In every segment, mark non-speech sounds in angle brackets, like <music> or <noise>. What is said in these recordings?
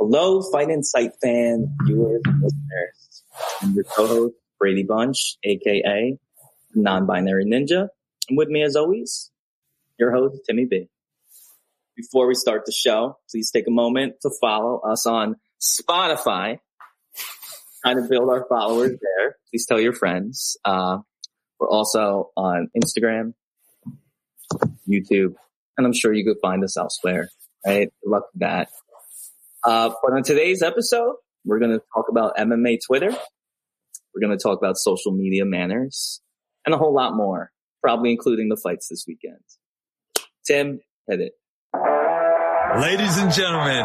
Hello, Fight In Sight fan, viewers, and listeners. I'm your co-host, Braydbunch, aka Non-Binary Ninja. And with me as always, your host, Timmy B. Before we start the show, please take a moment to follow us on Spotify. Trying to build our followers there. Please tell your friends. Uh, we're also on Instagram, YouTube, and I'm sure you could find us elsewhere. Right? Luck that. Uh, but on today's episode, we're going to talk about MMA Twitter. We're going to talk about social media manners and a whole lot more, probably including the fights this weekend. Tim, hit it. Ladies and gentlemen,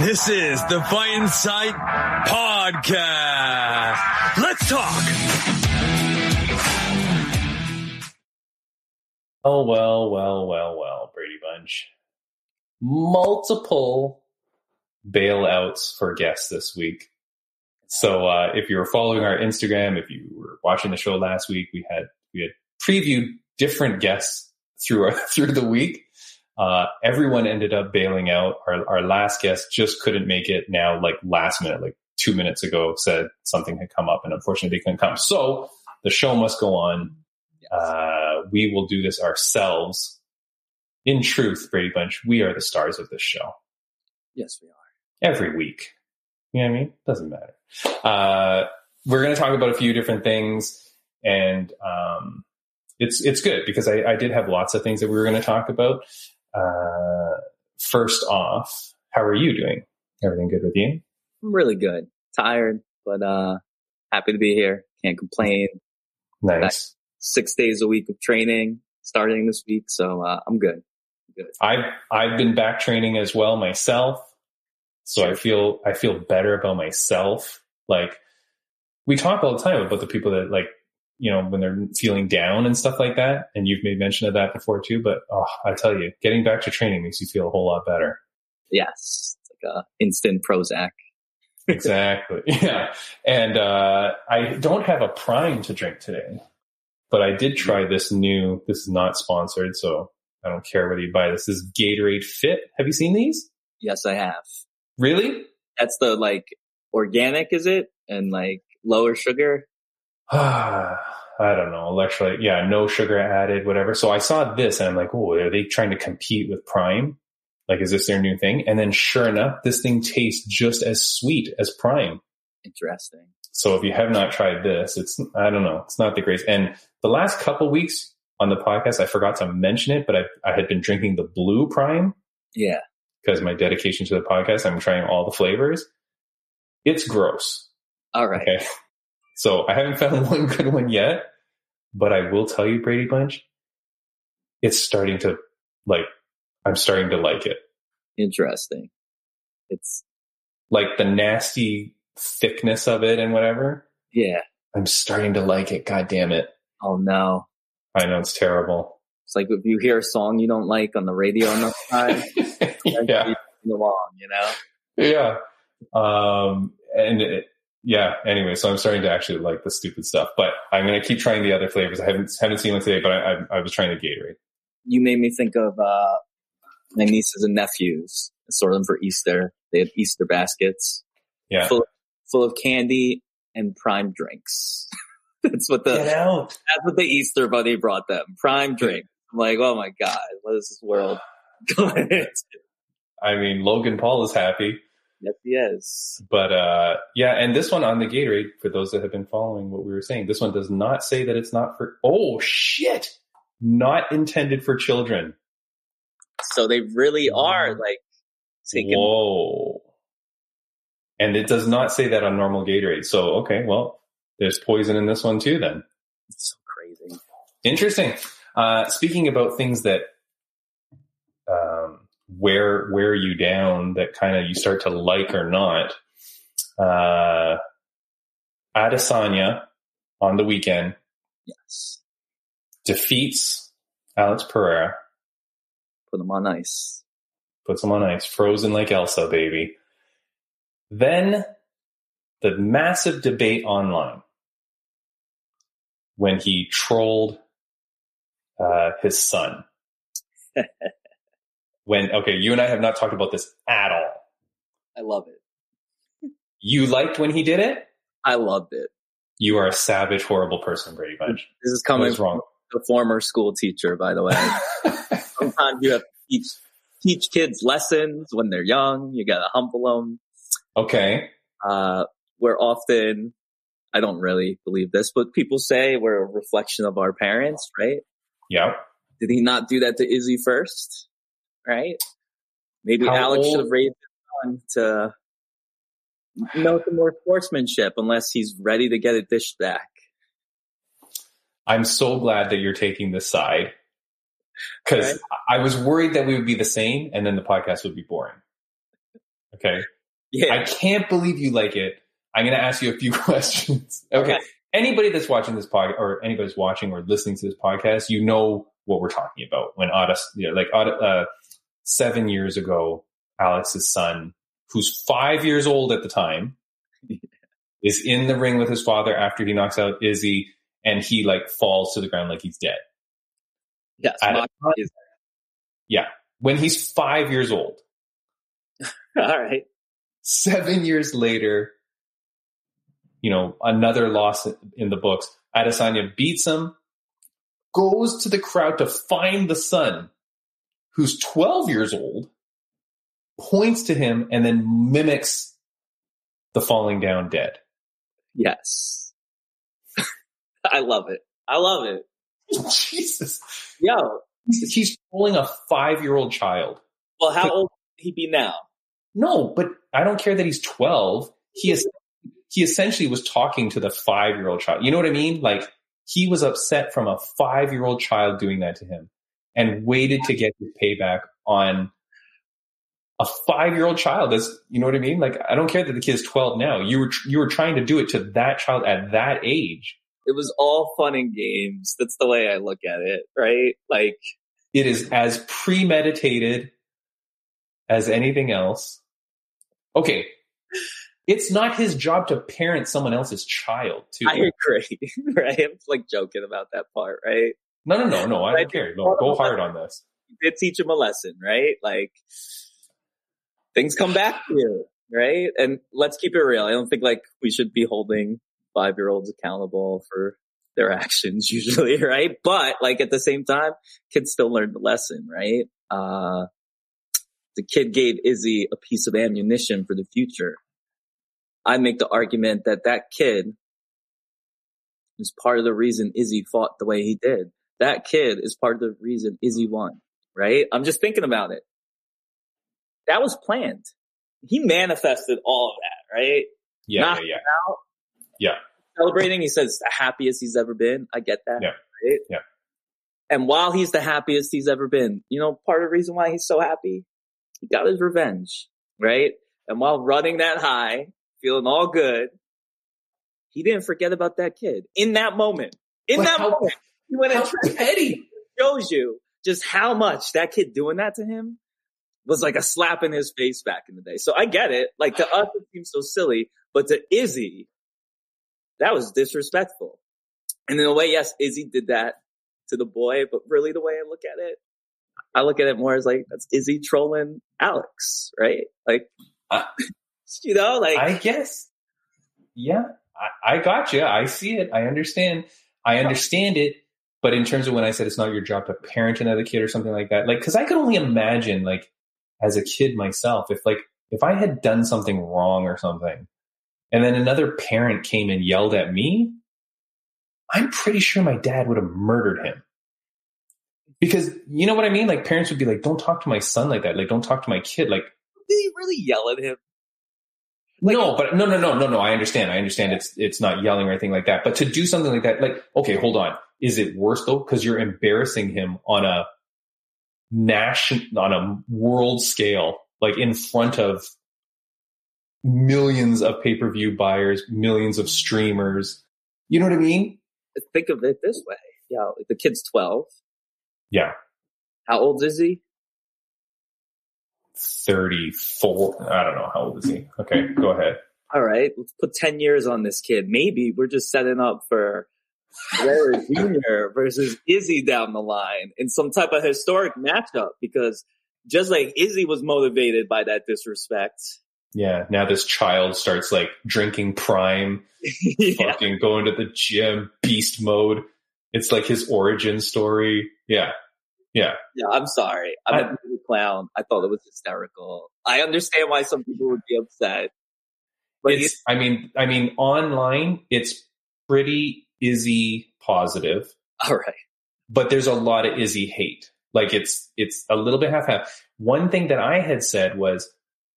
this is the Fight In Sight Podcast. Let's talk. Oh, well, well, well, well, Braydbunch. Multiple bailouts for guests this week. So uh, if you were following our Instagram, if you were watching the show last week, we had we had previewed different guests through our, <laughs> through the week. Uh, everyone ended up bailing out. Our, our last guest just couldn't make it. Now, like last minute, like two minutes ago, said something had come up, and unfortunately, they couldn't come. So the show must go on. Uh, we will do this ourselves. In truth, Braydbunch, we are the stars of this show Yes, we are. Every week. You know what I mean? Doesn't matter. Uh, we're going to talk about a few different things, and um, it's it's good because I, I did have lots of things that we were going to talk about. Uh, first off, how are you doing? Everything good with you? I'm really good. Tired, but uh, happy to be here. Can't complain. Nice. Six days a week of training starting this week, so uh, I'm good. Good. I've I've been back training as well myself, so I feel I feel better about myself. Like we talk all the time about the people that like you know when they're feeling down and stuff like that, and you've made mention of that before too. But oh, I tell you, getting back to training makes you feel a whole lot better. Yes, it's like a instant Prozac. exactly. <laughs> Yeah. And uh, I don't have a prime to drink today, but I did try this new. This is not sponsored, so I don't care whether you buy this. This is Gatorade Fit. Have you seen these? Yes, I have. Really? That's the like organic, is it? And like lower sugar. <sighs> I don't know. Electrolyte. Yeah, no sugar added, whatever. So I saw this and I'm like, oh, are they trying to compete with Prime? Like, is this their new thing? And then sure enough, this thing tastes just as sweet as Prime. Interesting. So if you have not tried this, it's, I don't know, it's not the greatest. And the last couple weeks on the podcast, I forgot to mention it, but I, I had been drinking the blue prime Yeah. Because my dedication to the podcast, I'm trying all the flavors. It's gross. All right. Okay. So I haven't found <laughs> one good one yet, but I will tell you, Braydbunch, it's starting to like, I'm starting to like it. Interesting. It's Like the nasty thickness of it and whatever. yeah. I'm starting to like it. God damn it. Oh no. I know it's terrible. It's like if you hear a song you don't like on the radio enough <laughs> time, <laughs> yeah. along, you know? Yeah. Um, and it, yeah, anyway, so I'm starting to actually like the stupid stuff, but I'm going to keep trying the other flavors. I haven't, haven't seen one today, but I, I, I was trying the Gatorade. You made me think of uh my nieces and nephews. I sorted them for Easter. They had Easter baskets Yeah. full full of candy and prime drinks. <laughs> That's what the out. that's what the Easter bunny brought them. Prime drink. I'm like, oh my god, what is this world <laughs> I mean, Logan Paul is happy, Yes, he is. but, uh, yeah. And this one on the Gatorade, for those that have been following what we were saying, this one does not say that it's not for, oh shit, not intended for children. So they really are like taking Whoa. And it does not say that on normal Gatorade. So, okay, well, there's poison in this one too then. so crazy. Interesting. Uh, speaking about things that wear wear you down, that kind of you start to like or not. Uh, Adesanya on the weekend Yes. defeats Alex Pereira, Put them on ice. puts him on ice, frozen like Elsa, baby. Then the massive debate online when he trolled uh, his son. <laughs> when okay, you and I have not talked about this at all. I love it. You liked when he did it? I loved it. You are a savage, horrible person, Braydbunch. This is coming from a former school teacher, by the way. <laughs> Sometimes you have to teach, teach kids lessons when they're young. You got to humble them. okay. Uh, we're often, I don't really believe this, but people say we're a reflection of our parents, right? Yeah. Did he not do that to Izzy first? Right? Maybe How Alex old- should have raised his son to know some more sportsmanship unless he's ready to get a dish back. I'm so glad that you're taking this side because Okay. I was worried that we would be the same and then the podcast would be boring. Okay. Yeah. I can't believe you like it. I'm going to ask you a few <laughs> questions. Okay. Okay. Anybody that's watching this podcast or anybody's watching or listening to this podcast, you know what we're talking about. When Otis, you know, like uh, seven years ago, Alex's son, who's five years old at the time, <laughs> is in the ring with his father after he knocks out Izzy and he like falls to the ground like he's dead. yes. At a is- Yeah. When he's five years old. <laughs> all right. seven years later, you know, another loss in the books. Adesanya beats him, goes to the crowd to find the son, who's 12 years old, points to him, and then mimics the falling down dead. Yes. <laughs> I love it. I love it. <laughs> Jesus. Yo, He's, he's trolling a five year old child. well, how old would he be now? No, but I don't care that he's 12. He is, he essentially was talking to the five year old child. You know what I mean? Like he was upset from a five year old child doing that to him and waited to get his payback on a five year old child. That's, you know what I mean? Like I don't care that the kid's 12 now. You were, you were trying to do it to that child at that age. It was all fun and games. That's the way I look at it, right? Like, It is as premeditated as anything else. Okay. It's not his job to parent someone else's child, too. I agree, <laughs> right? I'm like joking about that part, right? No, no, no, no. I don't care. Go, go hard on this. Did teach him a lesson, right? Like, things come back to you, right? And let's keep it real. I don't think like we should be holding five year olds accountable for their <laughs> actions usually, right? But like at the same time, kids still learn the lesson, right? Uh, the kid gave Izzy a piece of ammunition for the future. I make the argument that that kid is part of the reason Izzy fought the way he did. That kid is part of the reason Izzy won, right? I'm just thinking about it. That was planned. He manifested all of that, right? Yeah, Knock yeah, Out, Yeah. Celebrating, he says the happiest he's ever been. I get that. Yeah. Right? Yeah. And while he's the happiest he's ever been, you know, part of the reason why he's so happy, he got his revenge, right? And while running that high, feeling all good, he didn't forget about that kid in that moment. In But that how- moment, he went yeah. and How petty. <laughs> shows you just how much that kid doing that to him was like a slap in his face back in the day. So I get it. Like to us, it seems so silly, but to Izzy, that was disrespectful. And in a way, yes, Izzy did that to the boy, but really the way I look at it, I look at it more as like, that's Izzy trolling Alex, right? Like, Uh, <laughs> you know, like, I guess. Yeah, I, I got you. I see it. I understand. I understand it. But in terms of when I said it's not your job to parent another kid or something like that, like, because I could only imagine, like, as a kid myself, if like if I had done something wrong or something, and then another parent came and yelled at me, I'm pretty sure my dad would have murdered him. Because you know what I mean? Like parents would be like, "Don't talk to my son like that. Like, don't talk to my kid. Like, did he really yell at him? Like, no, but no, no, no, no, no. I understand. I understand. It's it's not yelling or anything like that. But to do something like that, like, okay, hold on. Is it worse though? Because you're embarrassing him on a national, on a world scale, like in front of millions of pay per view buyers, millions of streamers. You know what I mean? Think of it this way. Yeah, the kid's 12. Yeah, How old is he? thirty four. I don't know how old is he. Okay, go ahead. all right, let's put 10 years on this kid. Maybe we're just setting up for Larry <laughs> Jr. versus Izzy down the line in some type of historic matchup because just like Izzy was motivated by that disrespect, Yeah. Now this child starts like drinking prime, <laughs> yeah. fucking going to the gym, beast mode. It's like his origin story. Yeah. Yeah. yeah, I'm sorry. I'm I- a clown. I thought it was hysterical. I understand why some people would be upset. But It's, I mean, I mean, online, it's pretty Izzy positive, all right. but there's a lot of Izzy hate. Like it's, it's a little bit half half. One thing that I had said was,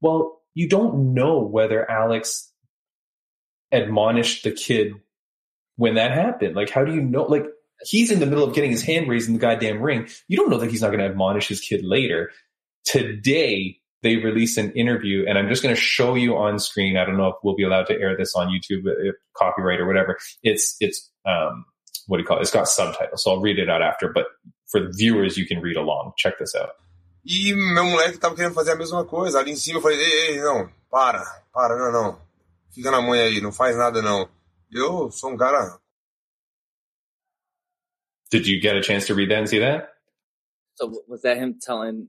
well, you don't know whether Alex admonished the kid when that happened. Like, how do you know? Like, he's in the middle of getting his hand raised in the goddamn ring. You don't know that he's not going to admonish his kid later. Today, they release an interview, and I'm just going to show you on screen. I don't know if we'll be allowed to air this on YouTube, if copyright or whatever. It's it's um, what do you call it? It's got subtitles, so I'll read it out after. But for the viewers, you can read along. Check this out. E meu moleque tava querendo fazer a mesma coisa. Ali em cima eu falei, ei, ei, não, para, para, não, não. Fica na mãe aí, não faz nada não. Eu sou um cara. Did you get a chance to read that and see that? So was that him telling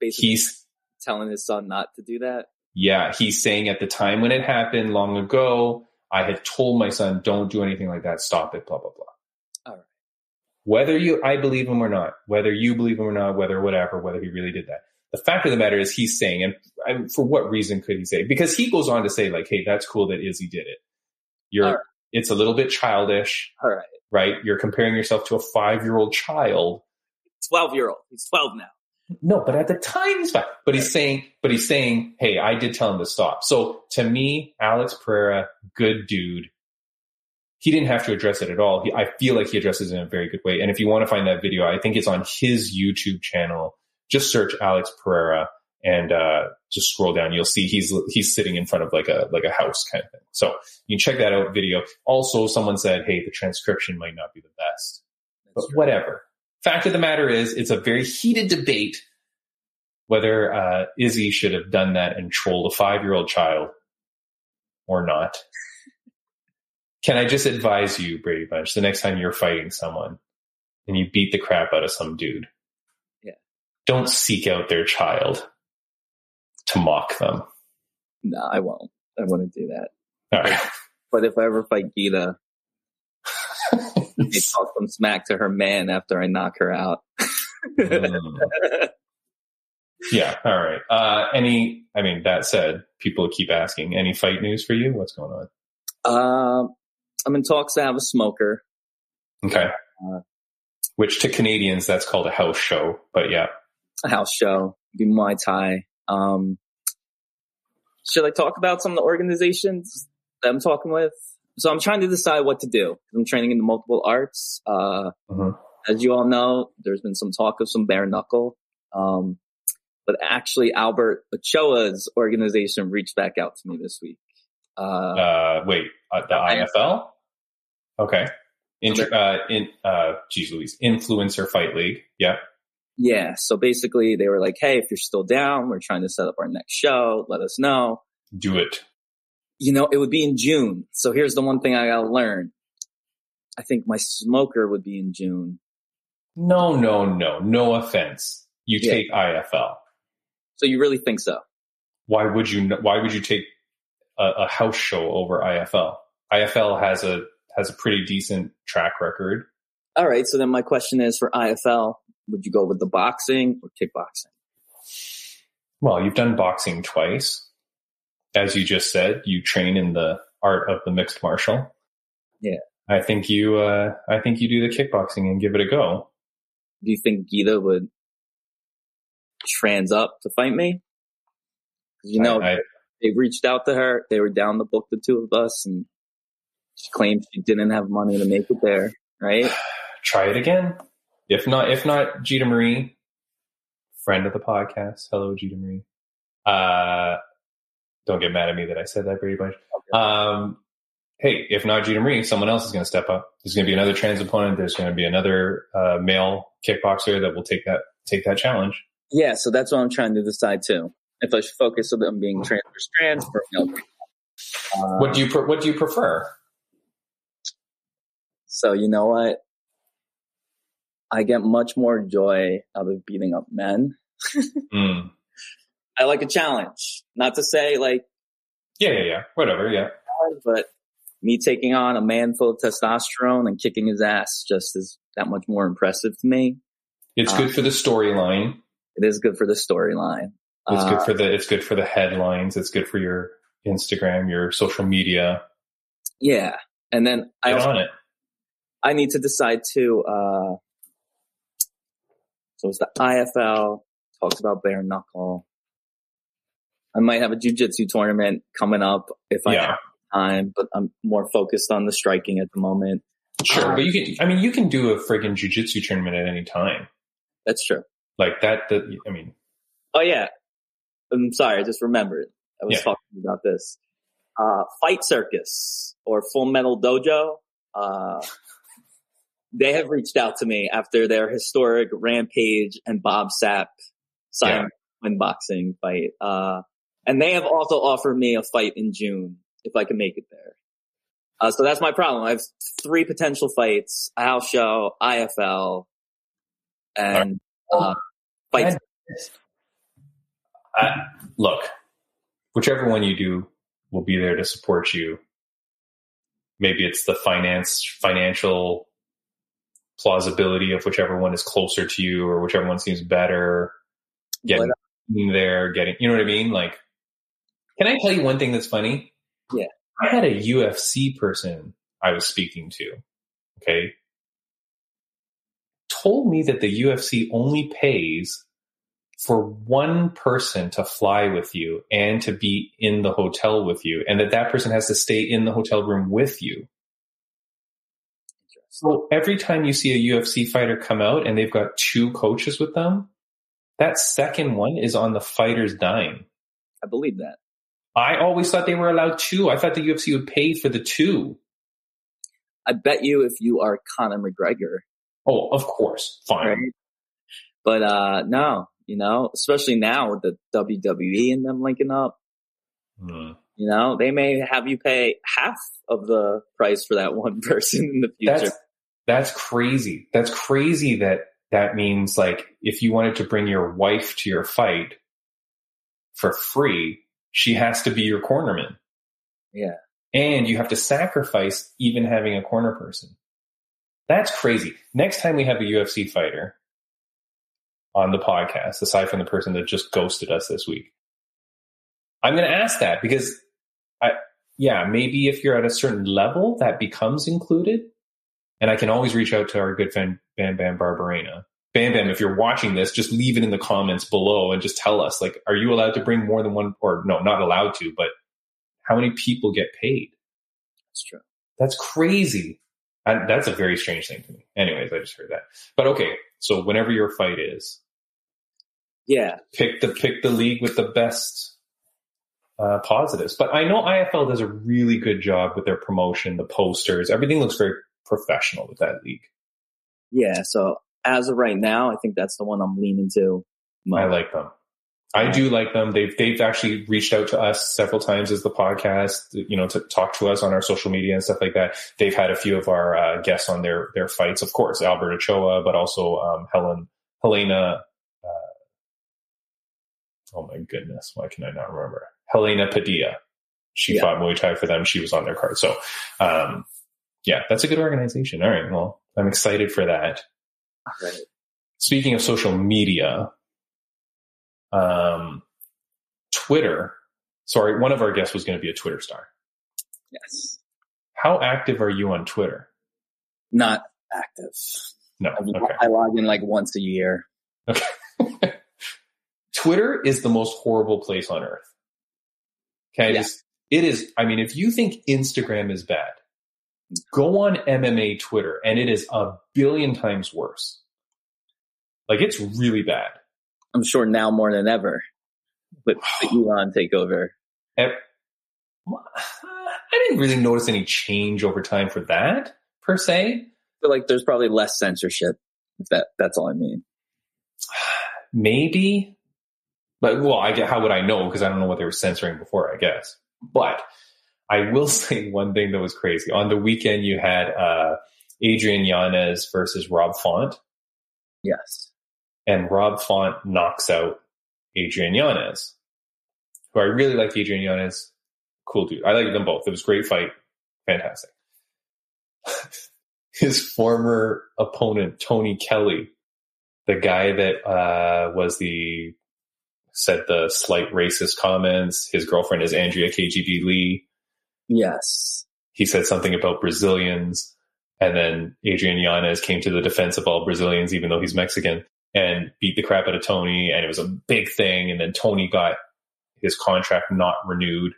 basically He's telling his son not to do that? yeah, he's saying at the time when it happened long ago, I had told my son, don't do anything like that. Stop it, blah, blah, blah. All right. Whether you, I believe him or not, whether you believe him or not, whether whatever, whether he really did that. The fact of the matter is he's saying, and I, for what reason could he say? Because he goes on to say like, Hey, that's cool that Izzy did it. You're, right. it's a little bit childish, All right. right? You're comparing yourself to a five year old child. Twelve year old. He's twelve now. No, but at the time he's fine. But he's saying, but he's saying, hey, I did tell him to stop. So to me, Alex Pereira, good dude. He didn't have to address it at all. He, I feel like he addresses it in a very good way. And if you want to find that video, I think it's on his YouTube channel. Just search Alex Pereira and uh, just scroll down. You'll see he's he's sitting in front of like a like a house kind of thing. So you can check that out video. Also, someone said, hey, the transcription might not be the best but true. whatever. Fact of the matter is, it's a very heated debate whether uh, Izzy should have done that and trolled a five year old child or not. Can I just advise you, Braydbunch, the next time you're fighting someone and you beat the crap out of some dude, Yeah. don't seek out their child to mock them. No, I won't. I wouldn't do that. All right. But if I ever fight Gita, I talk some smack to her man after I knock her out. Mm. yeah. All right. Uh, any, I mean, that said, people keep asking, any fight news for you? What's going on? Um, I'm in talks to have a smoker. Okay. Uh, Which to Canadians, that's called a house show. But yeah. a house show, do Muay Thai. Um, should I talk about some of the organizations that I'm talking with? So I'm trying to decide what to do. I'm training in the multiple arts. Uh, Mhm. as you all know, there's been some talk of some bare knuckle. Um, but actually Albert Ochoa's organization reached back out to me this week. Uh, Uh, wait, uh, the IFL? Okay. Inter, uh, in, uh, geez Louise, Influencer Fight League. Yeah. yeah. So basically they were like, Hey, if you're still down, we're trying to set up our next show. Let us know. Do it. You know, it would be in June. So here's the one thing I gotta learn. I think my smoker would be in June. No, no, no. No offense. You Yeah. take IFL. So you really think so? Why would you, why would you take a, a house show over IFL? IFL has a, has a pretty decent track record. All right. So then my question is for IFL, would you go with the boxing or kickboxing? Well, you've done boxing twice. As you just said, you train in the art of the mixed martial. Yeah. I think you, uh, I think you do the kickboxing and give it a go. Do you think Gita would trans up to fight me? You know, I, I, they reached out to her. They were down to book the two of us and she claimed she didn't have money to make it there. Right. <sighs> try it again. If not, if not, Gita Marie, friend of the podcast. Hello, Gita Marie. Uh, don't get mad at me that I said that, Braydbunch. Um, hey, if not Gita Marie, someone else is going to step up. There's going to be another trans opponent. There's going to be another uh, male kickboxer that will take that take that challenge. Yeah. So that's what I'm trying to decide too. If I should focus on being trans or trans or male. Uh, What do you pre- What do you prefer? So you know what? I get much more joy out of beating up men. <laughs> Mm, I like a challenge. Not to say like Yeah, yeah, yeah. Whatever. Yeah. but me taking on a man full of testosterone and kicking his ass just is that much more impressive to me. It's Uh, good for the storyline. It is good for the storyline. It's Uh, good for the. It's good for the headlines. It's good for your Instagram, your social media. yeah, and then I also on it. I need to decide to. Uh, so it's the IFL talks about bare knuckle. I might have a jujitsu tournament coming up if I Yeah. have time, but I'm more focused on the striking at the moment. Sure, Uh, but you can. I mean, you can do a friggin' jujitsu tournament at any time. That's true. Like that. That I mean, Oh yeah, I'm sorry, I just remembered. I was Yeah. talking about this. Uh, Fight Circus or Full Metal Dojo. Uh, they have reached out to me after their historic Rampage and Bob Sapp Simon boxing fight. Uh, and they have also offered me a fight in June if I can make it there. Uh, so that's my problem. I have three potential fights: a house show, IFL, and uh, fight. I, look, whichever one you do will be there to support you. Maybe it's the finance, financial plausibility of whichever one is closer to you or whichever one seems better. Getting there, getting, you know what I mean? Like, can I tell you one thing that's funny? Yeah. I had a UFC person I was speaking to, okay, told me that the UFC only pays for one person to fly with you and to be in the hotel with you, and that that person has to stay in the hotel room with you. So every time you see a UFC fighter come out and they've got two coaches with them, that second one is on the fighter's dime. I believe that. I always thought they were allowed two. I thought the UFC would pay for the two. I bet you if you are Conor McGregor, Oh, of course. Fine. right? But uh no, you know, especially now with the WWE and them linking up, Hmm. you know, they may have you pay half of the price for that <laughs> one person in the future. That's that's crazy. That's crazy that that means like if you wanted to bring your wife to your fight for free, she has to be your cornerman. yeah. And you have to sacrifice even having a corner person. That's crazy. Next time we have a UFC fighter on the podcast, aside from the person that just ghosted us this week, I'm going to ask that because I, yeah, maybe if you're at a certain level, that becomes included. And I can always reach out to our good friend Bam Bam Barberena. Bam Bam, if you're watching this, just leave it in the comments below and just tell us, like, are you allowed to bring more than one, or no, not allowed to, but how many people get paid? That's true. That's crazy. And that's a very strange thing to me. Anyways, I just heard that. But okay, so whenever your fight is, Yeah. pick the pick the league with the best uh, positives. But I know IFL does a really good job with their promotion, the posters, everything looks very professional with that league. Yeah. So as of right now, I think that's the one I'm leaning to. most. I like them. I do like them. They've they've actually reached out to us several times as the podcast, you know, to talk to us on our social media and stuff like that. They've had a few of our uh, guests on their their fights, of course, Albert Ochoa, but also um, Helen Helena. Uh, oh my goodness, why can I not remember? Helena Padilla. She Yeah. fought Muay Thai for them. She was on their card. So, um, yeah, that's a good organization. All right, well, I'm excited for that. Right. Speaking of social media, um, Twitter. Sorry, one of our guests was going to be a Twitter star. Yes. How active are you on Twitter? Not active. No. I, Okay. I log in like once a year. Okay. <laughs> Twitter is the most horrible place on earth. Okay. Yeah. It is. I mean, if you think Instagram is bad, go on MMA Twitter and it is a billion times worse. Like it's really bad. I'm sure now more than ever with the <sighs> Elon takeover. <sighs> I didn't really notice any change over time for that per se. Feel like there's probably less censorship. If that that's all I mean. <sighs> Maybe, but well, I get how would I know because I don't know what they were censoring before. I guess, but I will <laughs> say one thing that was crazy on the weekend. You had uh, Adrian Yanez versus Rob Font, Yes. and Rob Font knocks out Adrian Yanez, who I really like. Adrian Yanez, cool dude. I like them both. It was a great fight. Fantastic. <laughs> His former opponent, Tony Kelley, the guy that uh, was the said the slight racist comments. His girlfriend is Andrea KGB Lee. Yes. He said something about Brazilians. And then Adrian Yanez came to the defense of all Brazilians, even though he's Mexican, and beat the crap out of Tony. And it was a big thing. And then Tony got his contract not renewed.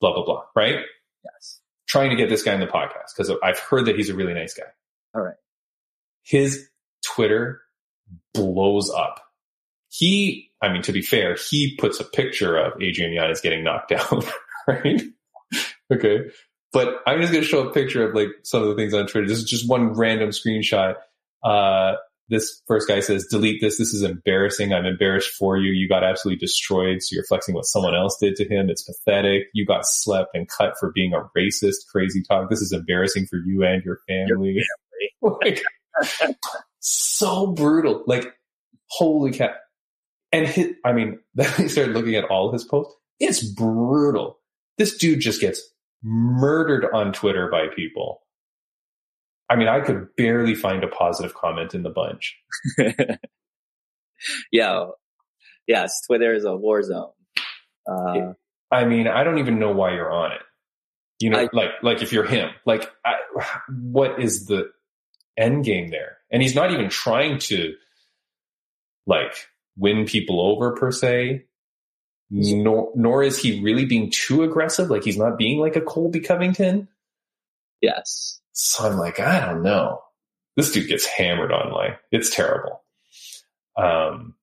Blah, blah, blah. Right? Yes. Trying to get this guy in the podcast because I've heard that he's a really nice guy. All right. His Twitter blows up. He, I mean, to be fair, he puts a picture of Adrian Yanez getting knocked <laughs> out, right? Okay. But I'm just going to show a picture of like some of the things on Twitter. This is just one random screenshot. Uh, this first guy says, delete this. This is embarrassing. I'm embarrassed for you. You got absolutely destroyed. So you're flexing what someone else did to him. It's pathetic. You got slept and cut for being a racist, crazy talk. This is embarrassing for you and your family. Your <laughs> family. like, so brutal. Like, holy cow. And his, I mean, <laughs> then I started looking at all his posts. It's brutal. This dude just gets murdered on Twitter by people. I mean, I could barely find a positive comment in the bunch. <laughs> yeah. Yes, Twitter is a war zone. Uh, I mean, I don't even know why you're on it. You know, I- like like if you're him, like I, what is the end game there? And he's not even trying to like win people over per se. Nor nor is he really being too aggressive. Like he's not being like a Colby Covington. yes. So I'm like, I don't know. This dude gets hammered online. It's terrible. Um,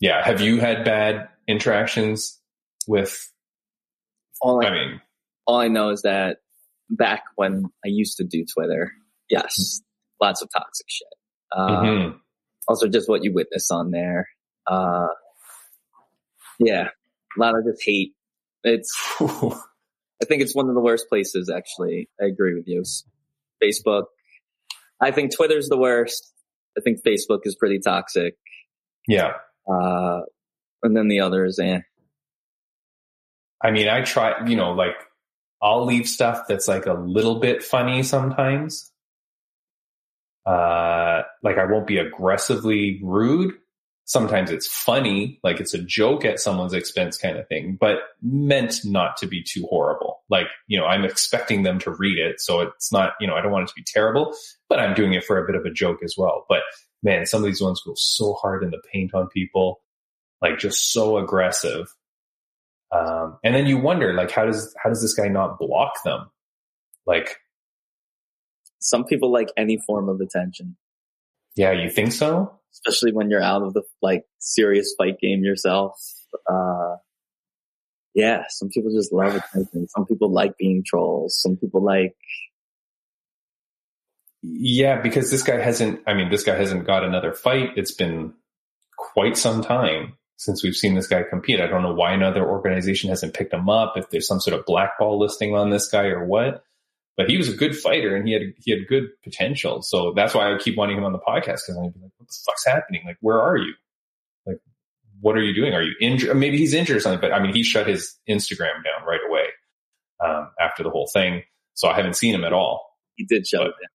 yeah. Have you had bad interactions with? All I, I mean, all I know is that back when I used to do Twitter, yes, lots of toxic shit. Uh, mhm. Also, just what you witness on there. Uh, yeah, a lot of just hate. It's. <laughs> I think it's one of the worst places. Actually, I agree with you. Facebook. I think Twitter's the worst. I think Facebook is pretty toxic. yeah. Uh, and then the others, eh. I mean, I try, you know, like I'll leave stuff that's like a little bit funny sometimes. Uh, like I won't be aggressively rude. Sometimes it's funny, like it's a joke at someone's expense kind of thing, but meant not to be too horrible. Like, you know, I'm expecting them to read it. So it's not, you know, I don't want it to be terrible, but I'm doing it for a bit of a joke as well. But man, some of these ones go so hard in the paint on people, like just so aggressive. Um, and then you wonder, like, how does how does this guy not block them? Like, Some people like any form of attention, yeah, you think so? Especially when you're out of the like serious fight game yourself. Uh, yeah, some people just love attention. Some people like being trolls. Some people like Yeah, because this guy hasn't. I mean, this guy hasn't got another fight. It's been quite some time since we've seen this guy compete. I don't know why another organization hasn't picked him up. If there's some sort of blackball listing on this guy or what. But he was a good fighter and he had he had good potential. So that's why I keep wanting him on the podcast because I'm like, what the fuck's happening? Like, where are you? Like, what are you doing? Are you injured? Maybe he's injured or something. But I mean, he shut his Instagram down right away um, after the whole thing. So I haven't seen him at all. he did show it. Down.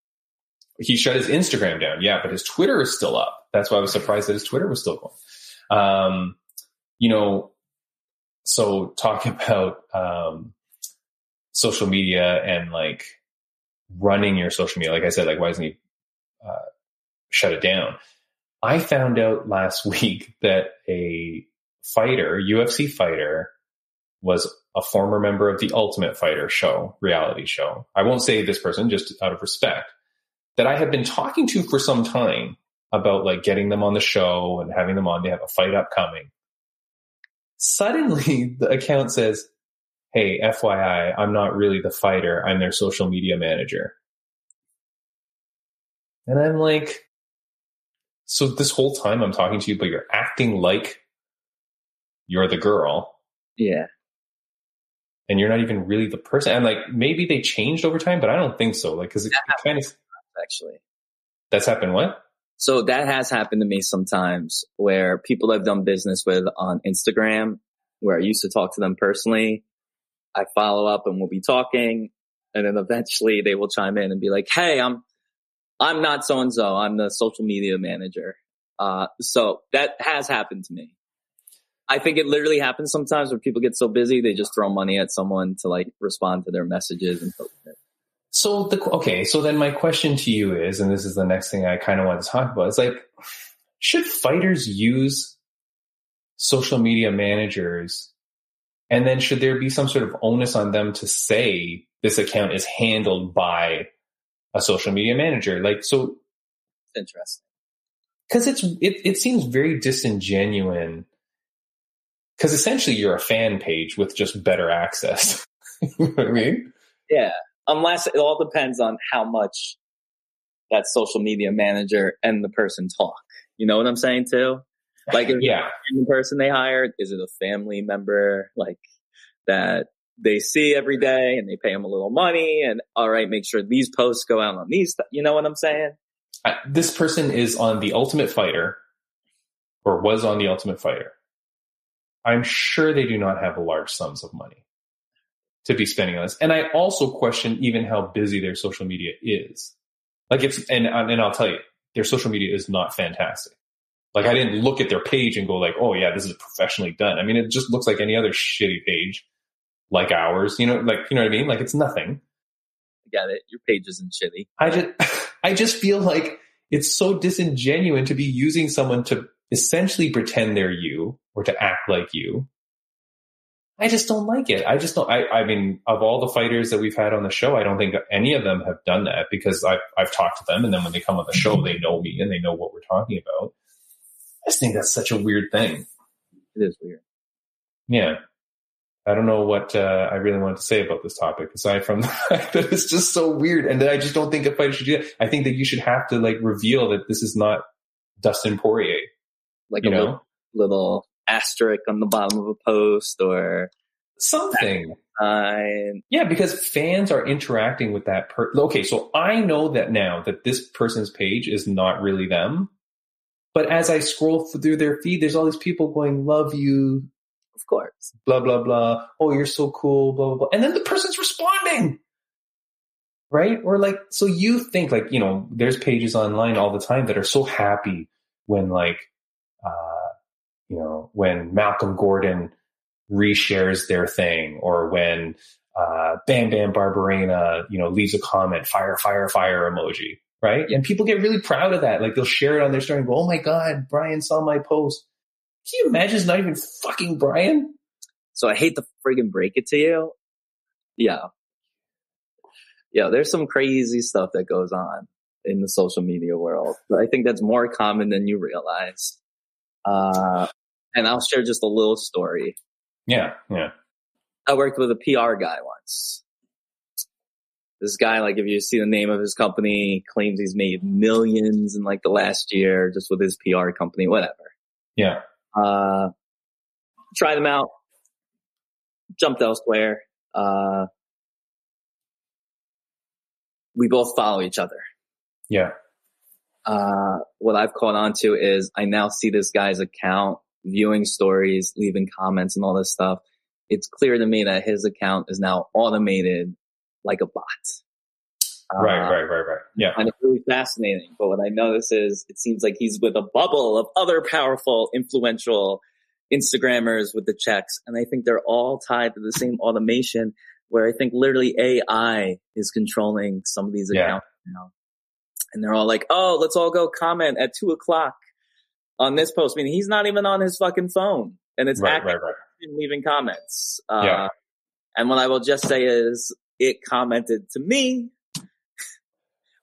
He shut his Instagram down, yeah, but his Twitter is still up. That's why I was surprised that his Twitter was still going. Um, you know, so talk <laughs> about um, social media and like running your social media. Like I said, like why doesn't he uh, shut it down? I found out last <laughs> week that a fighter, UFC fighter, was a former member of the Ultimate Fighter show, reality show. I won't say this person just out of respect that I have been talking to for some time about like getting them on the show and having them on. They have a fight upcoming. Suddenly <laughs> the account says, Hey, FYI, I'm not really the fighter. I'm their social media manager. And I'm like, so this whole time I'm talking to you, but you're acting like you're the girl Yeah, and you're not even really the person. And like maybe they changed over time, but I don't think so. Like, cause it, it kind of, actually. that's happened what? So that has happened to me sometimes where people I've done business with on Instagram, where I used to talk to them personally, I follow up and we'll be talking. And then eventually they will chime in and be like, Hey, I'm, I'm not so and so. I'm the social media manager. Uh, so that has happened to me. I think it literally happens sometimes where people get so busy, they just throw money at someone to like respond to their messages and. So the okay, so then my question to you is, and this is the next thing I kind of want to talk about, is like, should fighters use social media managers, and then should there be some sort of onus on them to say this account is handled by a social media manager? Like, so interesting. because it's it, it seems very disingenuous because essentially you're a fan page with just better access. <laughs> you know what I mean? Yeah. Unless it all depends on how much that social media manager and the person talk. You know what I'm saying too? Like, is Yeah. the person they hired? Is it a family member like that they see every day and they pay them a little money and all right, make sure these posts go out on these. You know what I'm saying? I, this person is on the Ultimate Fighter, or was on the Ultimate Fighter. I'm sure they do not have large sums of money to be spending on this, and I also question even how busy their social media is. Like it's, and and I'll tell you, their social media is not fantastic. Like I didn't look at their page and go like, oh yeah, this is professionally done. I mean, it just looks like any other shitty page, like ours. You know, like you know what I mean? Like it's nothing. I get it? Your page isn't shitty. I just, <laughs> I just feel like it's so disingenuous to be using someone to essentially pretend they're you or to act like you. I just don't like it. I just don't. I, I mean, of all the fighters that we've had on the show, I don't think any of them have done that because I've I've talked to them, and then when they come on the show, they know me and they know what we're talking about. I just think that's such a weird thing. It is weird. Yeah. I don't know what uh, I really wanted to say about this topic aside from <laughs> the fact that it's just so weird and that I just don't think a fighter should do that. I think that you should have to like reveal that this is not Dustin Poirier. Like You a know? little, little asterisk on the bottom of a post or Something. Yeah, because fans are interacting with that per okay, so I know that now that this person's page is not really them. But as I scroll through their feed, there's all these people going, love you, Of course. blah blah blah. Oh, you're so cool, blah blah blah. And then the person's responding. Right? Or like so you think like, you know, there's pages online all the time that are so happy when like uh you know, when Malcolm Gordon reshares their thing or when uh Bam Bam Barberena, you know, leaves a comment, fire, fire, fire emoji. Right? And people get really proud of that. Like they'll share it on their story and go, Oh my God, Bryan saw my post. Can you imagine it's not even fucking Bryan? So I hate to friggin' break it to you. Yeah. Yeah, there's some crazy stuff that goes on in the social media world. But I think that's more common than you realize. Uh, and I'll share just a little story. Yeah, yeah. I worked with a PR guy once. This guy, like, if you see the name of his company, claims he's made millions in like the last year just with his PR company, whatever. Yeah. Uh, tried them out, jumped elsewhere. Uh, we both follow each other. Yeah. Uh, what I've caught on to is I now see this guy's account, viewing stories, leaving comments and all this stuff. It's clear to me that his account is now automated like a bot. Uh, Right, right, right, right. Yeah. And it's really fascinating. But what I notice is it seems like he's with a bubble of other powerful, influential Instagrammers with the checks. And I think they're all tied to the same <laughs> automation where I think literally AI is controlling some of these Yeah. accounts now. And they're all like, oh, let's all go comment at two o'clock on this post. I mean, he's not even on his fucking phone and it's Right, acting right, right. leaving comments. Uh, Yeah. And what I will just say is it commented to me.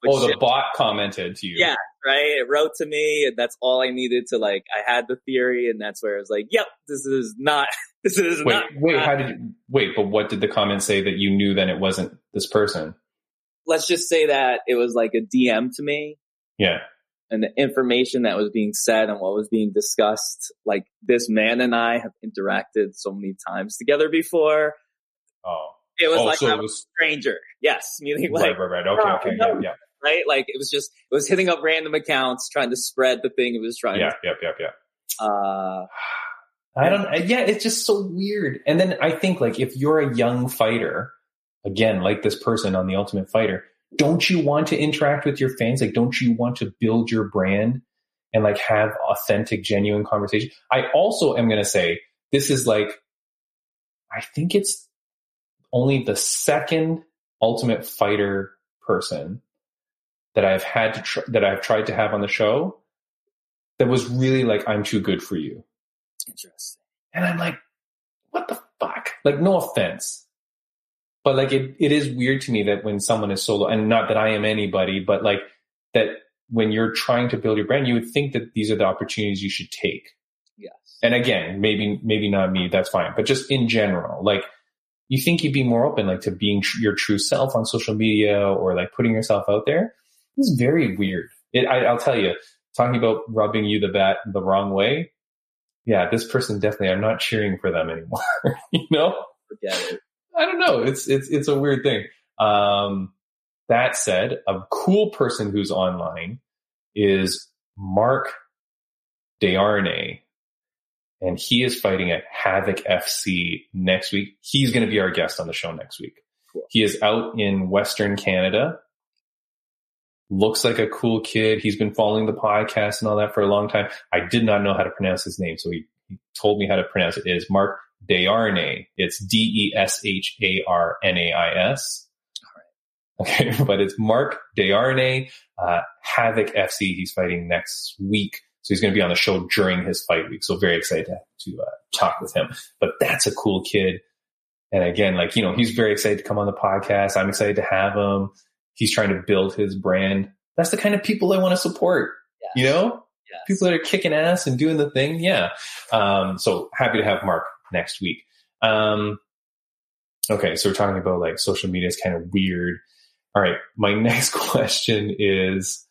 Oh, the shit, bot commented to you. Yeah. right? It wrote to me and that's all I needed to like, I had the theory and that's where I was like, yep, this is not, <laughs> this is Wait, not. wait, how did you, wait, but what did the comment say that you knew then it wasn't this person? Let's just say that it was like a DM to me Yeah. and the information that was being said and what was being discussed. Like this man and I have interacted so many times together before. Oh. It was oh, like so I'm it a stranger. Yes. Meaning like, right, right, right. Okay, Oh, okay, no. yeah, yeah. right? Like it was just, it was hitting up random accounts, trying to spread the thing it was trying Yeah, to, yep, yep, yep. uh, I don't. Yeah, it's just so weird. And then I think like if you're a young fighter, again, like this person on the Ultimate Fighter, don't you want to interact with your fans? Like, don't you want to build your brand and like have authentic, genuine conversation? I also am going to say this is like, I think it's only the second Ultimate Fighter person that I've had to tr- that I've tried to have on the show that was really like, I'm too good for you. Interesting. And I'm like, what the fuck? Like, no offense. But like, it, it is weird to me that when someone is solo, and not that I am anybody, but like that when you're trying to build your brand, you would think that these are the opportunities you should take. Yes. And again, maybe, maybe not me, that's fine. But just in general, like, you think you'd be more open, like to being tr- your true self on social media or like putting yourself out there. This is very weird. It, I, I'll tell you, talking about rubbing you the bat the wrong way. Yeah, this person definitely, I'm not cheering for them anymore. <laughs> you know? Forget it. I don't know. It's, it's, it's a weird thing. Um, that said, a cool person who's online is Mark Desharnais. And he is fighting at Havoc FC next week. He's going to be our guest on the show next week. Cool. He is out in Western Canada. Looks like a cool kid. He's been following the podcast and all that for a long time. I did not know how to pronounce his name, so he, he told me how to pronounce it. It is Mark Desharnais. It's D E S H A R N A I S. Okay, <laughs> but it's Mark Desharnais, uh, Havoc FC. He's fighting next week. So he's going to be on the show during his fight week. So very excited to, to uh, talk with him. But that's a cool kid. And again, like, you know, he's very excited to come on the podcast. I'm excited to have him. He's trying to build his brand. That's the kind of people I want to support, Yes. you know? Yes. people that are kicking ass and doing the thing. Yeah. Um, so happy to have Mark next week. Um, okay. So we're talking about like social media is kind of weird. All right. My <laughs> next question is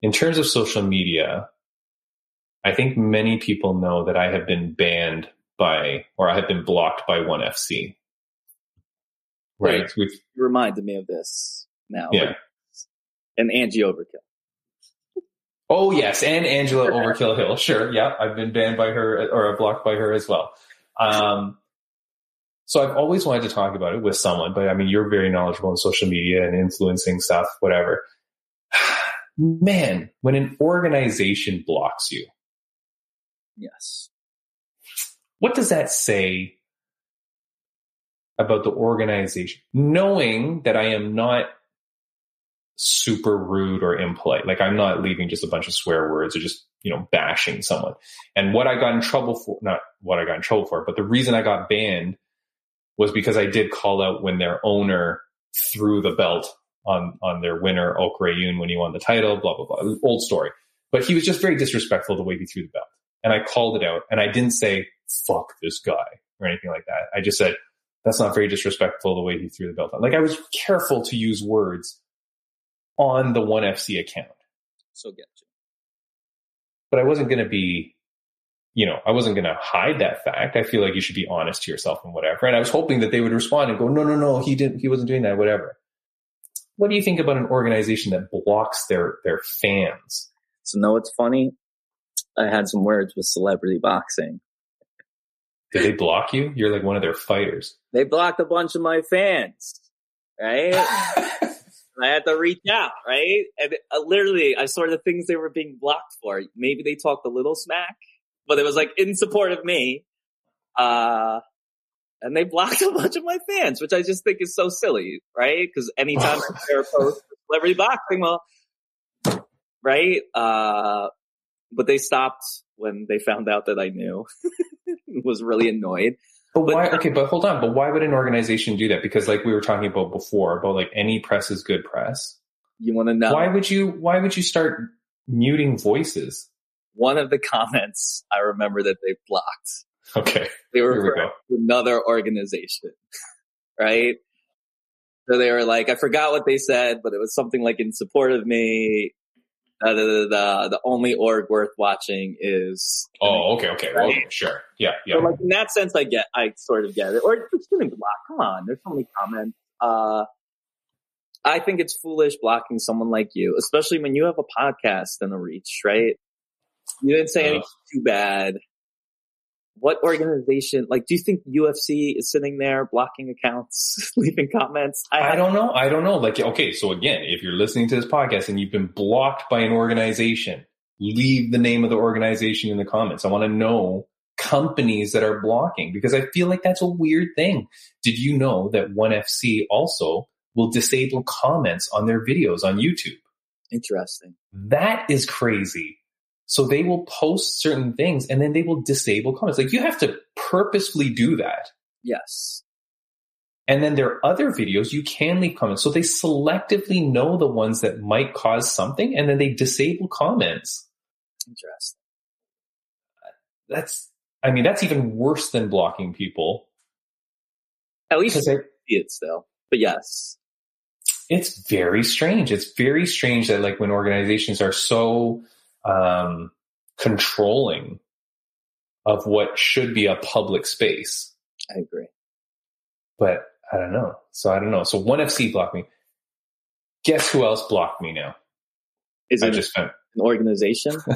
in terms of social media, I think many people know that I have been banned by, or I have been blocked by ONE FC. Right. With, You reminded me of this now. yeah. And Angie Overkill. Oh yes, and Angela Overkill Hill. Sure, yeah, I've been banned by her or blocked by her as well. Um, so I've always wanted to talk about it with someone, but I mean, you're very knowledgeable in social media and influencing stuff, whatever. <sighs> Man, when an organization blocks you, Yes. what does that say about the organization? Knowing that I am not super rude or impolite, like I'm not leaving just a bunch of swear words or just, you know, bashing someone. And what I got in trouble for, not what I got in trouble for, but the reason I got banned was because I did call out when their owner threw the belt on, on their winner, Ok Rae Yoon, when he won the title, blah, blah, blah. Old story. But he was just very disrespectful the way he threw the belt. And I called it out and I didn't say, fuck this guy or anything like that. I just said, that's not very disrespectful the way he threw the belt on. Like I was careful to use words on the ONE FC account, So get you. but I wasn't going to be, you know, I wasn't going to hide that fact. I feel like you should be honest to yourself and whatever. And I was hoping that they would respond and go, no, no, no, he didn't, he wasn't doing that, whatever. What do you think about an organization that blocks their, their fans? So know it's funny? I had some words with celebrity boxing. Did they block you? You're like one of their fighters. They blocked a bunch of my fans, right? <laughs> I had to reach out, right? And uh, literally, I saw the things they were being blocked for. Maybe they talked a little smack, but it was like in support of me. Uh, and they blocked <laughs> a bunch of my fans, which I just think is so silly, right? Because anytime I <laughs> share a post with celebrity boxing, well, right? Uh, but they stopped when they found out that I knew. <laughs> was really annoyed. But why? Okay, but hold on. But why would an organization do that? Because, like we were talking about before, about like any press is good press. You want to know? Why would you? Why would you start muting voices? One of the comments I remember that they blocked. Okay, They were we another organization, <laughs> right? So they were like, I forgot what they said, but it was something like in support of me. Uh, the, the, the, the only org worth watching is. Oh, okay, okay, well, okay, sure, yeah, yeah. So like in that sense, I get, I sort of get it. Or just didn't block. Come on, there's so many comments. Uh, I think it's foolish blocking someone like you, especially when you have a podcast and a reach, right? You didn't say Ugh. anything too bad. What organization? Like, do you think UFC is sitting there blocking accounts, <laughs> leaving comments? I don't know. I don't know. Like, okay, so again, if you're listening to this podcast and you've been blocked by an organization, leave the name of the organization in the comments. I want to know companies that are blocking because I feel like that's a weird thing. Did you know that ONE FC also will disable comments on their videos on YouTube? Interesting. That is crazy. So they will post certain things and then they will disable comments. Like you have to purposefully do that. Yes. And then there are other videos you can leave comments. So they selectively know the ones that might cause something and then they disable comments. Interesting. That's, I mean, that's even worse than blocking people. At least I, see it still. But yes. it's very strange. It's very strange that like when organizations are so um, controlling of what should be a public space, I agree. but I don't know. So I don't know. So one FC blocked me. Guess who else blocked me now? Is I it just found. an organization? <laughs>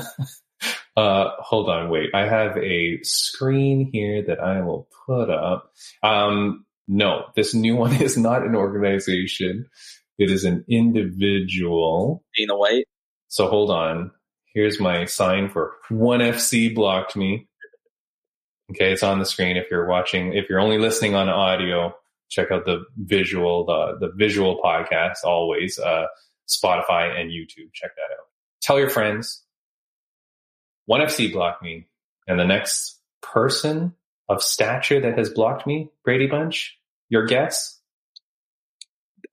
Uh, hold on, wait. I have a screen here that I will put up. Um, no, this new one <laughs> is not an organization. It is an individual. Dana White? So hold on. Here's my sign for one FC blocked me. Okay, it's on the screen. If you're watching, if you're only listening on audio, check out the visual, the the visual podcast. Always, uh, Spotify and YouTube. Check that out. Tell your friends. One FC blocked me, and the next person of stature that has blocked me, Braydbunch. Your guess?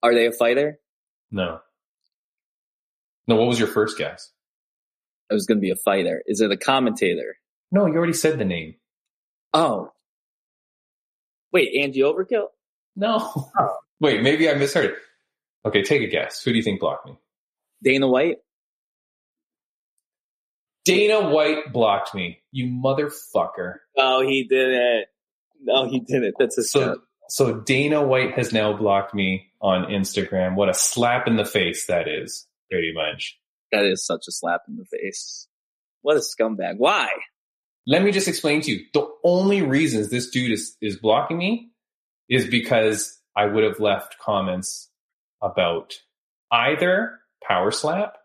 Are they a fighter? No. No. What was your first guess? It was going to be a fighter. Is it a commentator? No, you already said the name. Oh. Wait, Angie Overkill? No. Oh. Wait, maybe I misheard. Okay, take a guess. Who do you think blocked me? Dana White? Dana White blocked me. You motherfucker. Oh, he did it. No, he didn't. That's a So, so Dana White has now blocked me on Instagram. What a slap in the face that is, Braydbunch. That is such a slap in the face. What a scumbag. Why? Let me just explain to you. The only reasons this dude is, is blocking me is because I would have left comments about either power slap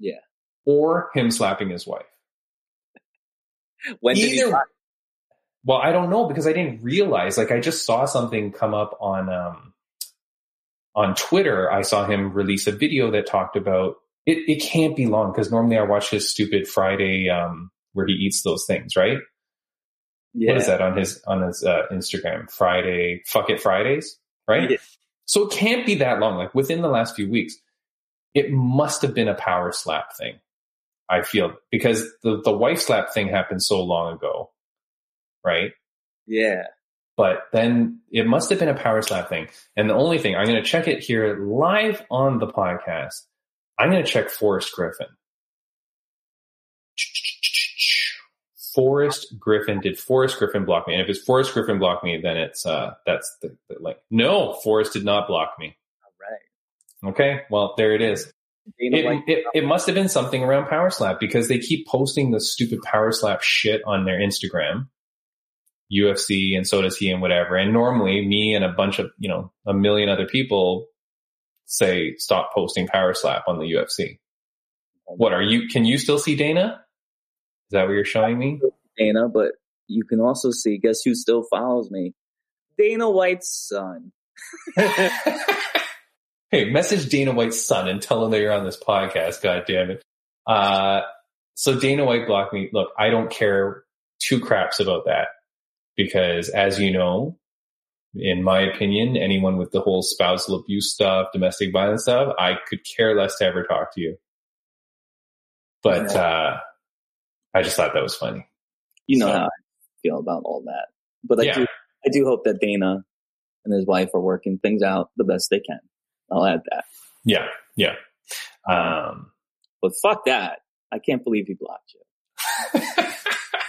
Yeah. or him slapping his wife. <laughs> When did he Either- block? Well, I don't know because I didn't realize. Like, I just saw something come up on um, on Twitter. I saw him release a video that talked about it. It can't be long because normally I watch his stupid Friday um, where he eats those things, right? Yeah. What is that on his on his uh, Instagram? Friday, fuck it Fridays, right? So it can't be that long. Like within the last few weeks, it must have been a power slap thing. I feel because the the wife slap thing happened so long ago, right? Yeah. But then it must have been a power slap thing. And the only thing I'm going to check it here live on the podcast. I'm going to check Forrest Griffin. Forrest Griffin. Did Forrest Griffin block me? And if it's Forrest Griffin block me, then it's uh that's the, the link. No, Forrest did not block me. All right. Okay, well there it is. It, it, it must have been something around Power Slap because they keep posting the stupid Power Slap shit on their Instagram, UFC, and so does he and whatever. And normally, me and a bunch of you know a million other people say stop posting Power Slap on the UFC. What are you? Can you still see Dana? Is that what you're showing me? Dana, but you can also see, guess who still follows me? Dana White's son. <laughs> hey, message Dana White's son and tell him that you're on this podcast. God damn it. Uh, so Dana White blocked me. Look, I don't care two craps about that because as you know, in my opinion, anyone with the whole spousal abuse stuff, domestic violence stuff, I could care less to ever talk to you. But, uh, I just thought that was funny. You know So- how I feel about all that. But I Yeah. do, I do hope that Dana and his wife are working things out the best they can. I'll add that. Yeah. Yeah. Um, But fuck that. I can't believe he blocked you. <laughs>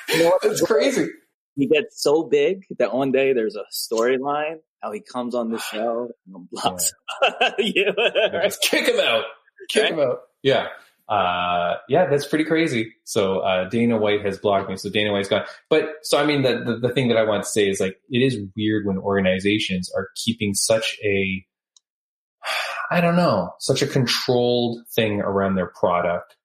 You know what? That's crazy. He gets so big that one day there's a storyline how he comes on the show and <laughs> blocks <laughs> you. Just kick him out. Kick him out. Yeah. uh, yeah, that's pretty crazy. So uh, Dana White has blocked me. So Dana White's gone. But so I mean, the, the the thing that I want to say is like it is weird when organizations are keeping such a I don't know, such a controlled thing around their product.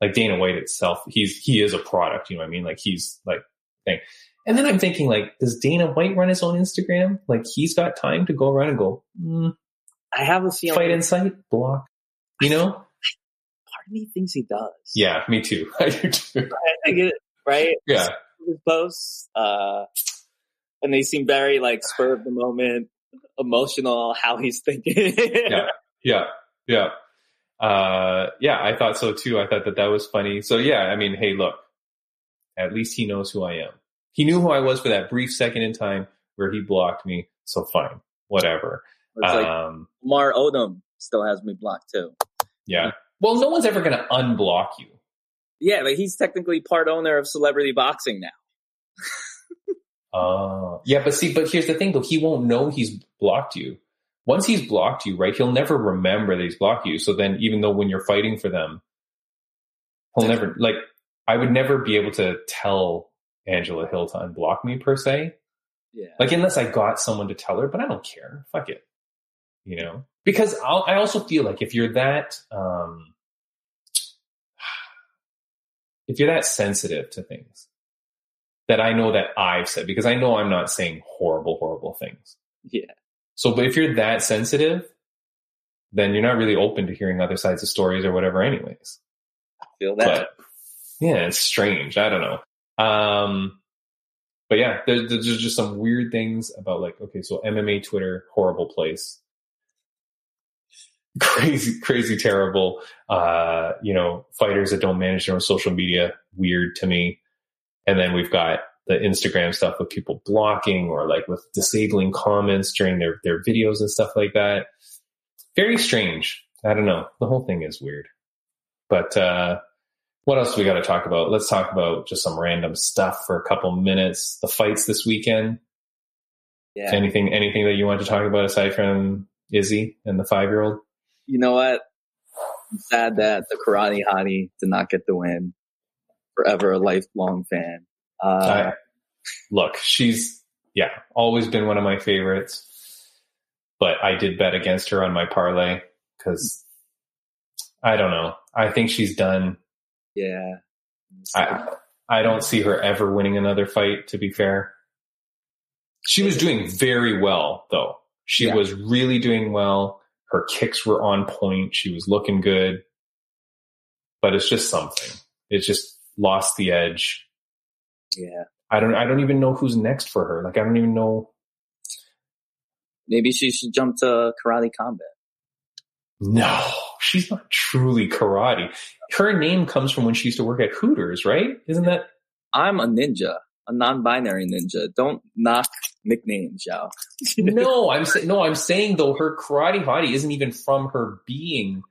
Like Dana White itself, he's he is a product. You know what I mean? Like he's like thing. And then I'm thinking, like, does Dana White run his own Instagram? Like he's got time to go around and go, mm, I have a feeling. Fight In Sight, block. You know? Part of me thinks he does. Yeah, me too. <laughs> I do too. <laughs> I it, right? Yeah. His posts, uh, and they seem very like spur of the moment, emotional. How he's thinking. Yeah. <laughs> Yeah. Yeah. Uh, yeah, I thought so too. I thought that that was funny. So yeah, I mean, hey, look, at least he knows who I am. He knew who I was for that brief second in time where he blocked me. So fine, whatever. It's like Um, Lamar Odom still has me blocked too. yeah. Well, no one's ever going to unblock you. Yeah, but he's technically part owner of celebrity boxing now. Oh, <laughs> yeah, but see, but here's the thing though. He won't know he's blocked you. Once he's blocked you, right? He'll never remember that he's blocked you. So then even though when you're fighting for them, he'll never, like, I would never be able to tell Angela Hill to unblock me per se. Yeah. Like, unless I got someone to tell her, but I don't care. Fuck it. You know? Because I'll, I also feel like if you're that, um, <sighs> if you're that sensitive to things that I know that I've said, because I know I'm not saying horrible, horrible things. yeah. So, but if you're that sensitive, then you're not really open to hearing other sides of stories or whatever anyways. I feel that. But yeah, it's strange. I don't know. Um, but yeah, there's, there's just some weird things about like, okay, so MMA Twitter, horrible place. <laughs> Crazy, crazy, terrible. Uh, you know, fighters that don't manage their own social media, weird to me. And then we've got the Instagram stuff with people blocking or like with disabling comments during their, their videos and stuff like that. Very strange. I don't know. The whole thing is weird. But, uh, what else do we got to talk about? Let's talk about just some random stuff for a couple minutes. The fights this weekend. yeah. Anything, anything that you want to talk about aside from Izzy and the five year old? you know what? I'm sad that the karate hottie did not get the win. Forever a lifelong fan. Uh, Look, she's, yeah, always been one of my favorites, but I did bet against her on my parlay because I don't know. I think she's done. Yeah. I, I don't see her ever winning another fight, to be fair. She was doing very well, though. She Yeah. was really doing well. Her kicks were on point. She was looking good. But it's just something. It just lost the edge. yeah. I don't I don't even know who's next for her. Like I don't even know Maybe she should jump to karate combat. No, she's not truly karate. Her name comes from when she used to work at Hooters, right? Isn't that I'm a ninja, a non-binary ninja. Don't knock nicknames, y'all. <laughs> no, I'm saying no, I'm saying though her karate hottie isn't even from her being.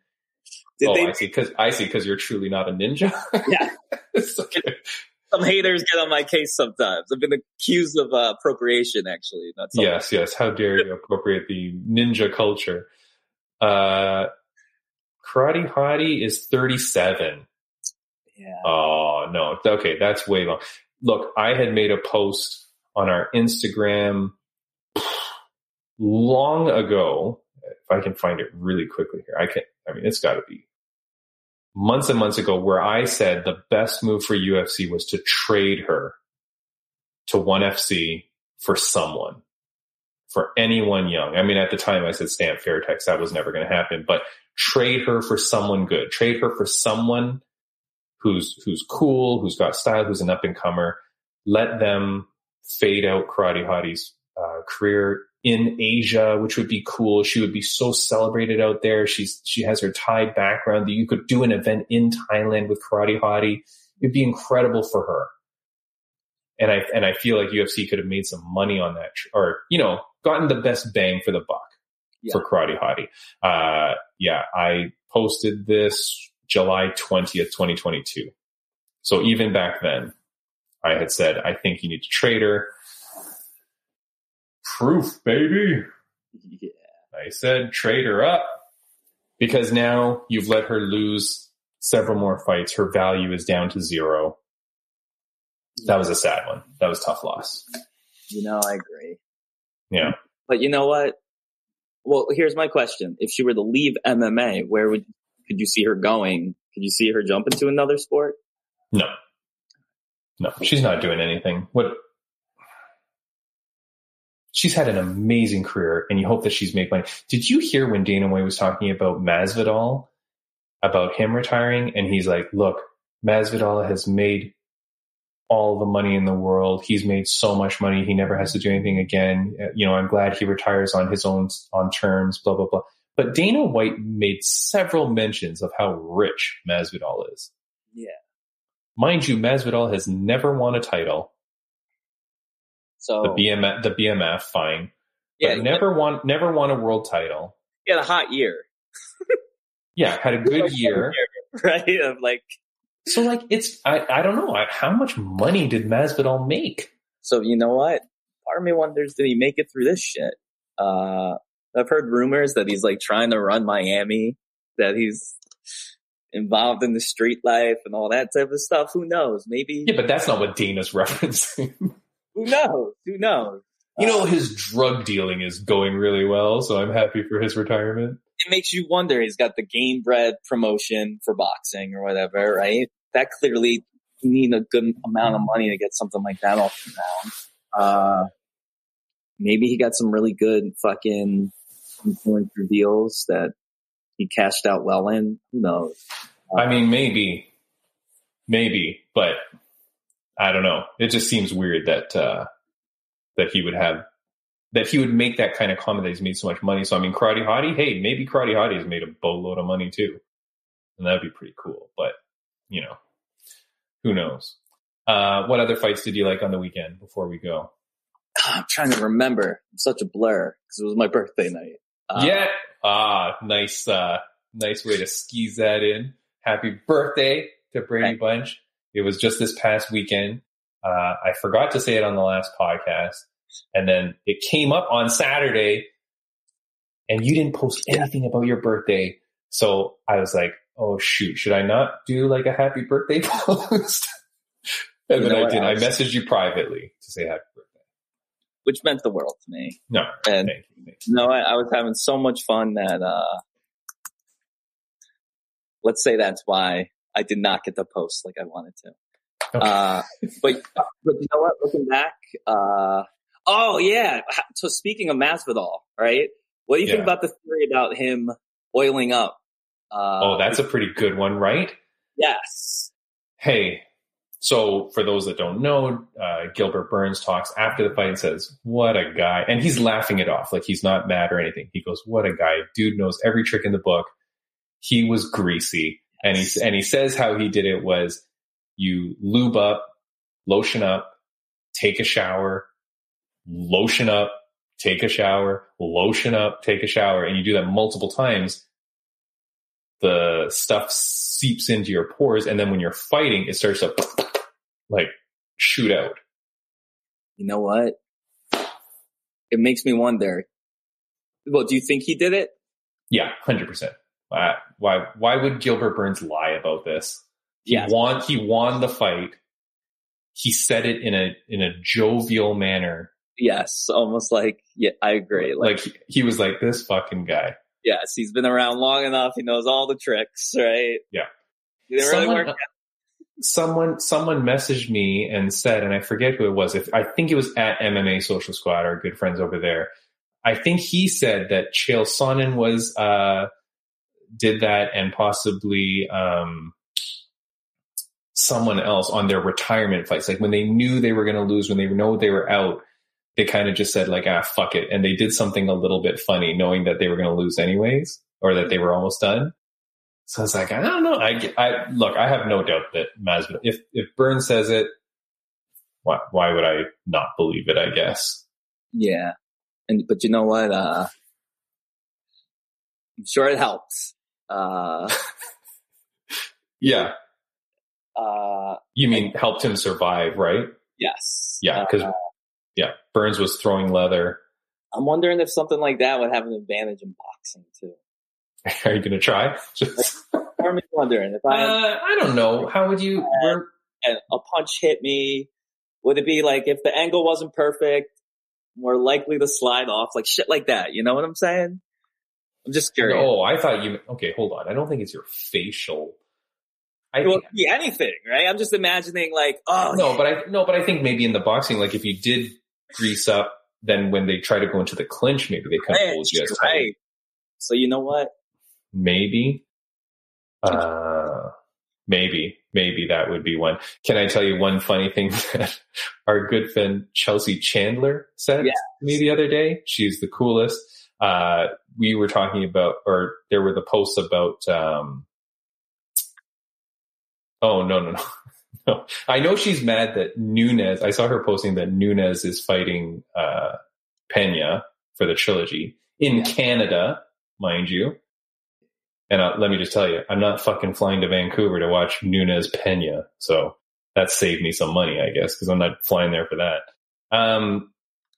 Did oh, they? I see. Because I see. Because you're truly not a ninja. <laughs> Yeah. <laughs> Okay. Some haters get on my case sometimes. I've been accused of uh, appropriation, actually. That's. Yes, yes. How dare you appropriate the ninja culture? Uh, karate hottie is 37. Yeah. Oh no. Okay, that's way long. Look, I had made a post on our Instagram long ago. If I can find it really quickly here, I can. I mean, it's got to be months and months ago, where I said the best move for UFC was to trade her to ONE FC for someone, for anyone young. I mean, at the time, I said Stamp Fairtex. That was never going to happen, but trade her for someone good. Trade her for someone who's who's cool, who's got style, who's an up and comer. Let them fade out Karate Hottie's uh, career in Asia, which would be cool. She would be so celebrated out there. She's she has her Thai background. That you could do an event in Thailand with Karate Hottie. It'd be incredible for her. And I and I feel like UFC could have made some money on that, or you know, gotten the best bang for the buck Yeah. for Karate Hottie. Uh, yeah, I posted this July 20th, 2022. So even back then, I had said, I think you need to trade her. Proof, baby. <laughs> Yeah. I said, trade her up because now you've let her lose several more fights. Her value is down to zero. That was a sad one. That was a tough loss. You know, I agree. Yeah. But you know what? Well, here's my question: If she were to leave MMA, where would could you see her going? Could you see her jump into another sport? No. No, she's not doing anything. What she's had an amazing career and you hope that she's made money. Did you hear when Dana White was talking about Masvidal, about him retiring? And he's like, look, Masvidal has made all the money in the world. He's made so much money. He never has to do anything again. Uh, You know, I'm glad he retires on his own, on terms, blah, blah, blah. But Dana White made several mentions of how rich Masvidal is. Yeah. Mind you, Masvidal has never won a title. So The BMF, the BMF, fine. yeah, never won, never won a world title. he had a hot year, Yeah, had a <laughs> good year. <laughs> right? Of like, So like, it's I, I don't know I- how much money did Masvidal make. so you know what? Part of me wonders, did he make it through this shit? Uh, I've heard rumors that he's like trying to run Miami, that he's involved in the street life and all that type of stuff. Who knows? Maybe. Yeah, but that's not what Dana's <laughs> referencing. Who knows? Who knows? you know, his drug dealing is going really well, so I'm happy for his retirement. It makes you wonder. He's got the Gamebred promotion for boxing or whatever, right? That clearly you need a good amount of money to get something like that off the ground. Uh, maybe he got some really good fucking influencer deals that he cashed out well in. Who knows? I mean, maybe, maybe, but I don't know. It just seems weird that uh, that he would have that he would make that kind of comment that he's made so much money. So I mean, Karate Hottie, hey, maybe Karate Hottie has made a boatload of money too, and that'd be pretty cool. But you know, who knows? Uh, what other fights did you like on the weekend before we go? <sighs> I'm trying to remember. I'm such a blur because it was my birthday night. Uh, yeah, ah, nice, uh, nice way to skis that in. Happy birthday to Braydbunch. It was just this past weekend. Uh, I forgot to say it on the last podcast, and then it came up on Saturday, and you didn't post anything about your birthday. So I was like, "Oh shoot, should I not do like a happy birthday <laughs> post?" and You then I did. I Alex? messaged you privately to say happy birthday. which meant the world to me. No, And thank you. Thank you. No, I, I was having so much fun that, uh, let's say that's why I did not get the post like I wanted to. Okay. Uh, but, but you know what? Looking back, uh, oh yeah. So speaking of Masvidal, right? What do you think about the theory about him oiling up? Uh, oh, that's a pretty good one, right? yes. hey, so for those that don't know, uh, Gilbert Burns talks after the fight and says, what a guy. And he's laughing it off. Like he's not mad or anything. He goes, what a guy. Dude knows every trick in the book. He was greasy. And he, and he says how he did it was you lube up, lotion up, take a shower, lotion up, take a shower, lotion up, take a shower. And you do that multiple times. The stuff seeps into your pores. And then when you're fighting, it starts to like shoot out. You know what? It makes me wonder. Well, do you think he did it? Yeah, hundred percent. Why? Why? Why would Gilbert Burns lie about this? He Yes. won. He won the fight. He said it in a in a jovial manner. Yes. Almost like, yeah, I agree. Like, Like he, he was like this fucking guy. yes, he's been around long enough. He knows all the tricks, right? Yeah. Did it really Someone- work? Someone someone messaged me and said, and I forget who it was. If I think it was at MMA Social Squad, our good friends over there. I think he said that Chael Sonnen was uh, did that, and possibly um, someone else on their retirement fights. Like when they knew they were going to lose, when they know they were out, they kind of just said like, ah, fuck it, and they did something a little bit funny, knowing that they were going to lose anyways, or that they were almost done. So I was like, I don't know. I, I look, I have no doubt that Masvidal. If if Burns says it, why why would I not believe it? I guess. Yeah. And, but you know what? Uh, I'm sure it helps. Uh, <laughs> Yeah. uh, You mean helped him survive, right? yes. Yeah, Uh, because yeah, Burns was throwing leather. I'm wondering if something like that would have an advantage in boxing too. <laughs> Are you going to try? I'm wondering if I Uh, I don't know. How would you? We're, a punch hit me, would it be like if the angle wasn't perfect, more likely to slide off, like shit like that? You know what I'm saying? I'm just curious. oh, I thought you. Okay, hold on. I don't think it's your facial. I It would be anything, right? I'm just imagining like, oh no, but I no, but I think maybe in the boxing, like if you did grease up, then when they try to go into the clinch, maybe they couldn't right, hold you as tight. right. So you know what? Maybe. Uh, maybe, maybe that would be one. Can I tell you one funny thing <laughs> that our good friend Chelsea Chandler said Yes. to me the other day? She's the coolest. Uh, we were talking about, or there were the posts about, um, oh, no, no, no. <laughs> I know she's mad that Nunes. I saw her posting that Nunes is fighting uh, Pena for the trilogy in Yeah. Canada, mind you. And uh, let me just tell you, I'm not fucking flying to Vancouver to watch Nunes Pena, so that saved me some money, I guess, because I'm not flying there for that. Um,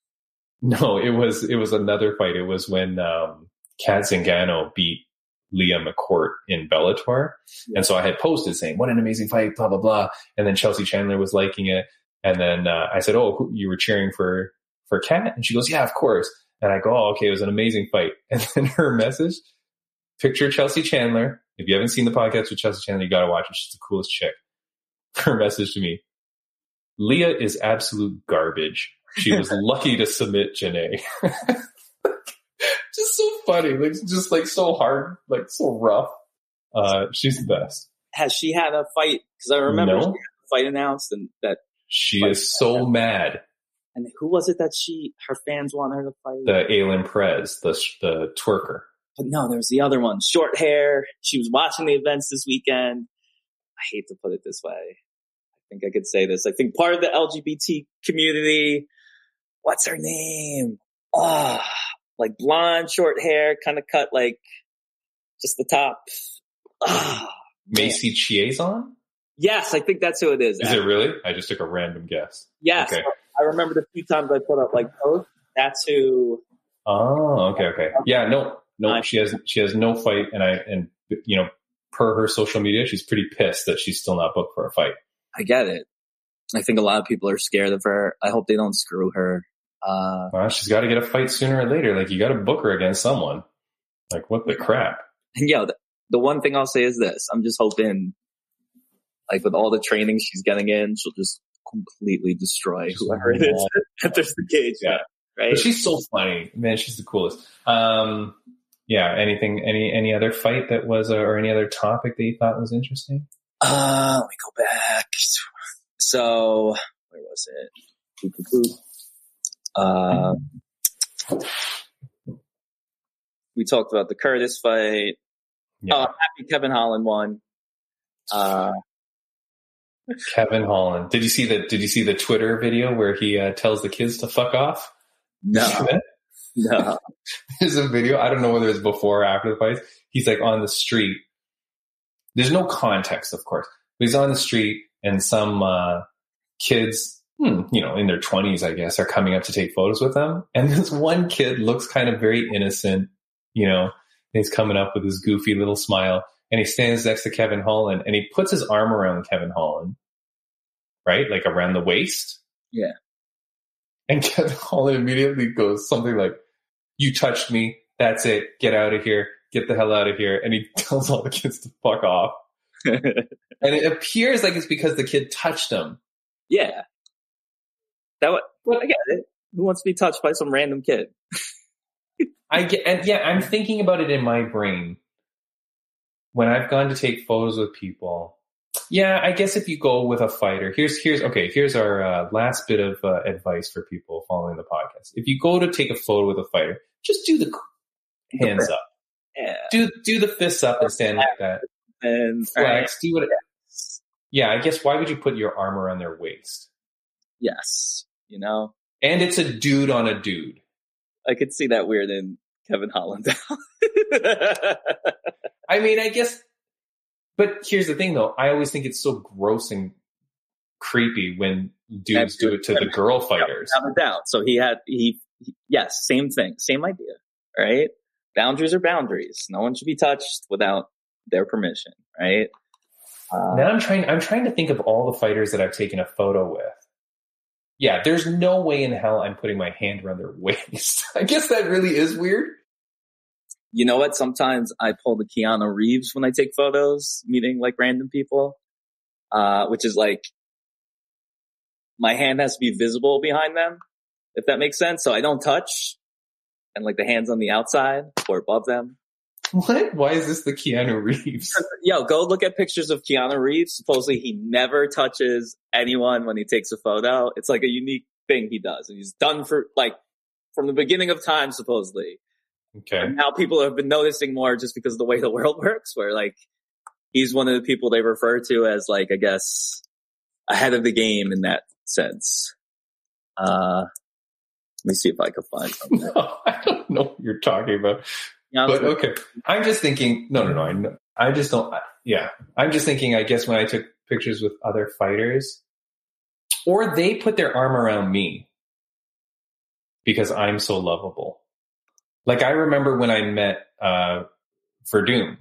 <laughs> no, it was it was another fight. It was when um, Cat Zingano beat Leah McCourt in Bellator. And so I had posted saying, what an amazing fight, blah, blah, blah. And then Chelsea Chandler was liking it. And then uh, I said, oh, you were cheering for, for Cat? And she goes, yeah, of course. And I go, oh, okay, it was an amazing fight. <laughs> And then her message, picture Chelsea Chandler. If you haven't seen the podcast with Chelsea Chandler, you got to watch it. She's the coolest chick. <laughs> Her message to me, Leah is absolute garbage. She was <laughs> lucky to submit Janay. Just funny. Like, just like so hard, like so rough. Uh, she's the best. Has she had a fight? Because I remember No. she had a fight announced, and that She is so mad. and who was it that she her fans want her to fight? The Ailín Pérez, the the twerker. but no, there was the other one, short hair. She was watching the events this weekend. I hate to put it this way. I think I could say this. I think part of the LGBT community. What's her name? Oh, like blonde, short hair, kind of cut like just the top. <sighs> Man. Macy Chiasson? Yes, I think that's who it is. Is it really? I just took a random guess. Yes, Okay. I remember the few times I put up like posts. That's who. Oh, okay, okay. Yeah, no, no, she has she has no fight, and I and you know, per her social media, she's pretty pissed that she's still not booked for a fight. I get it. I think a lot of people are scared of her. I hope they don't screw her. Uh, Well, she's got to get a fight sooner or later. Like you got to book her against someone. Like what the crap? and <laughs> yo, the, the one thing I'll say is this: I'm just hoping, like with all the training she's getting in, she'll just completely destroy whoever it is <laughs> that enters the cage. Yeah. right. But she's so funny, man. She's the coolest. Um, yeah. Anything? Any any other fight that was, uh, or any other topic that you thought was interesting? Uh, let me go back. So, where was it? Uh, we talked about the Curtis fight. Yeah. Oh, happy Kevin Holland won. Uh, Kevin Holland. Did you see the Did you see the Twitter video where he uh, tells the kids to fuck off? no, <laughs> no. <laughs> There's a video. I don't know whether it's before or after the fight. He's like on the street. There's no context, of course. But he's on the street, and some uh, kids, hmm, you know, in their 20s, I guess, are coming up to take photos with them. <laughs> And this one kid looks kind of very innocent, you know. And he's coming up with his goofy little smile, and he stands next to Kevin Holland, and he puts his arm around Kevin Holland, right, like around the waist. Yeah. And <laughs> Kevin Holland immediately goes something like, "You touched me. That's it. Get out of here. Get the hell out of here." And he <laughs> tells all the kids to fuck off. And it appears like it's because the kid touched him. yeah. That what I get it. Who wants to be touched by some random kid? <laughs> I get, and yeah, I'm thinking about it in my brain when I've gone to take photos with people. Yeah, I guess if you go with a fighter, here's here's okay. Here's our uh, last bit of uh, advice for people following the podcast. If you go to take a photo with a fighter, just do the hands up, Yeah. do do the fists up and stand like that. And Flex, do what. Yeah, I guess why would you put your arm around their waist? yes, you know, And it's a dude on a dude. I could see that weird in Kevin Holland. <laughs> I mean, I guess, but here's the thing though. I always think it's so gross and creepy when dudes do it to the girl fighters. Without a doubt. So he had he, he yes, same thing, same idea, right? Boundaries are boundaries. No one should be touched without their permission, right? Uh, now I'm trying. I'm trying to think of all the fighters that I've taken a photo with. Yeah, there's no way in hell I'm putting my hand around their waist. <laughs> I guess that really is weird. you know what? Sometimes I pull the Keanu Reeves when I take photos, meeting like random people, uh, which is like my hand has to be visible behind them, if that makes sense. So I don't touch and like the hands on the outside or above them. <laughs> What? Why is this the Keanu Reeves? <laughs> Yo, go look at pictures of Keanu Reeves. Supposedly he never touches anyone when he takes a photo. It's like a unique thing he does. And he's done for like from the beginning of time, supposedly. Okay. And now people have been noticing more just because of the way the <laughs> world works, where like he's one of the people they refer to as like, I guess, ahead of the game in that sense. Uh, let me see if I can find something. No, I don't know what you're talking about. Keanu But okay, I'm just thinking. No, no, no. I, I just don't. I- Yeah, I'm just thinking. I guess when I took pictures with other fighters, or they put their arm around me because I'm so lovable. Like I remember when I met uh, for Doom,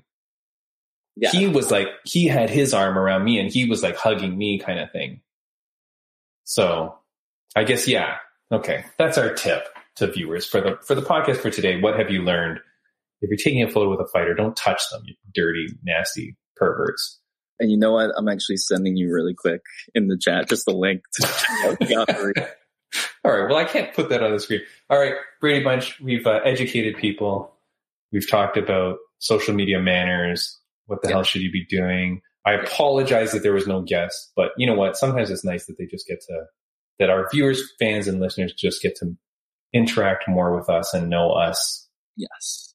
yeah. he was like he had his arm around me and he was like hugging me, kind of thing. So, I guess yeah. Okay, that's our tip to viewers for the for the podcast for today. What have you learned? If you're taking a photo with a fighter, don't touch them, you dirty, nasty perverts. And you know what? I'm actually sending you really quick in the chat just the link to <laughs> All right. Well, I can't put that on the screen. All right, Braydbunch. We've uh, educated people. We've talked about social media manners. What the Yeah. hell should you be doing? I apologize that there was no guest, but you know what? Sometimes it's nice that they just get to that our viewers, fans, and listeners just get to interact more with us and know us. Yes.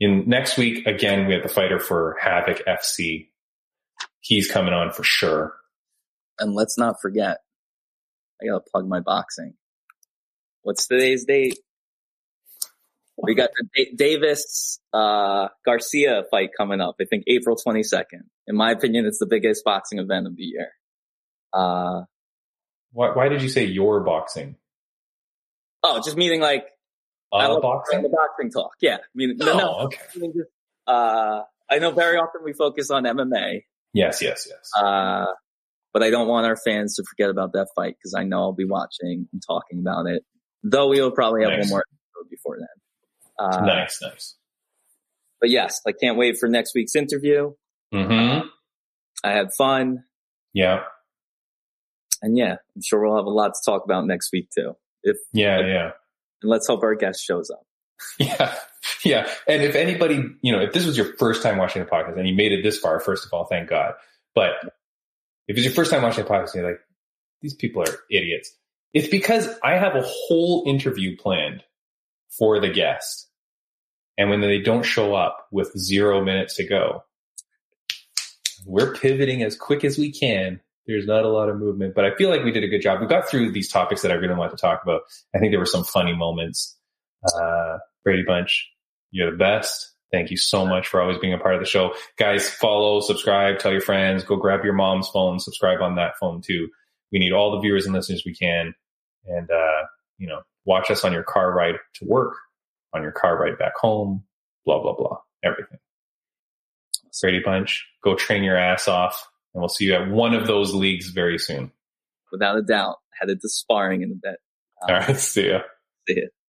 In next week, again, we have the fighter for Havoc FC. He's coming on for sure. And let's not forget, I gotta plug my boxing. What's today's date? We got the Da- Davis uh, Garcia fight coming up. I think April 22nd. In my opinion, it's the biggest boxing event of the year. Uh, Why, why did you say your boxing? oh, just meaning like Uh, love boxing? the boxing talk. Yeah, I mean, no, Oh, no. okay. I mean, just, uh, I know very often we focus on MMA, Yes, yes, yes. uh, but I don't want our fans to forget about that fight because I know I'll be watching and talking about it. Though we will probably have Nice. one more episode before then. Uh, nice, nice. But yes, I can't wait for next week's interview. Mm-hmm. I had fun, Yeah, and yeah, I'm sure we'll have a lot to talk about next week too. If yeah, yeah. And let's hope our guest shows up. <laughs> Yeah, yeah. And if anybody, you know, if this was your first time watching the podcast and you made it this far, first of all, thank God. But if it's your first time watching the podcast, you're like, these people are idiots. It's because I have a whole interview planned for the guest. And when they don't show up with zero minutes to go, we're pivoting as quick as we can. There's not a lot of movement, but I feel like we did a good job. We got through these topics that I really wanted to talk about. I think there were some funny moments. Uh, Braydbunch, you're the best. Thank you so much for always being a part of the show. Guys, follow, subscribe, tell your friends, go grab your mom's phone, subscribe on that phone too. We need all the viewers and listeners we can. And, uh, you know, watch us on your car ride to work, on your car ride back home, blah, blah, blah, everything. Braydbunch, go train your ass off and we'll see you at one of those leagues very soon. Without a doubt, headed to sparring in a bit. Uh, All right. <laughs> See ya. see ya.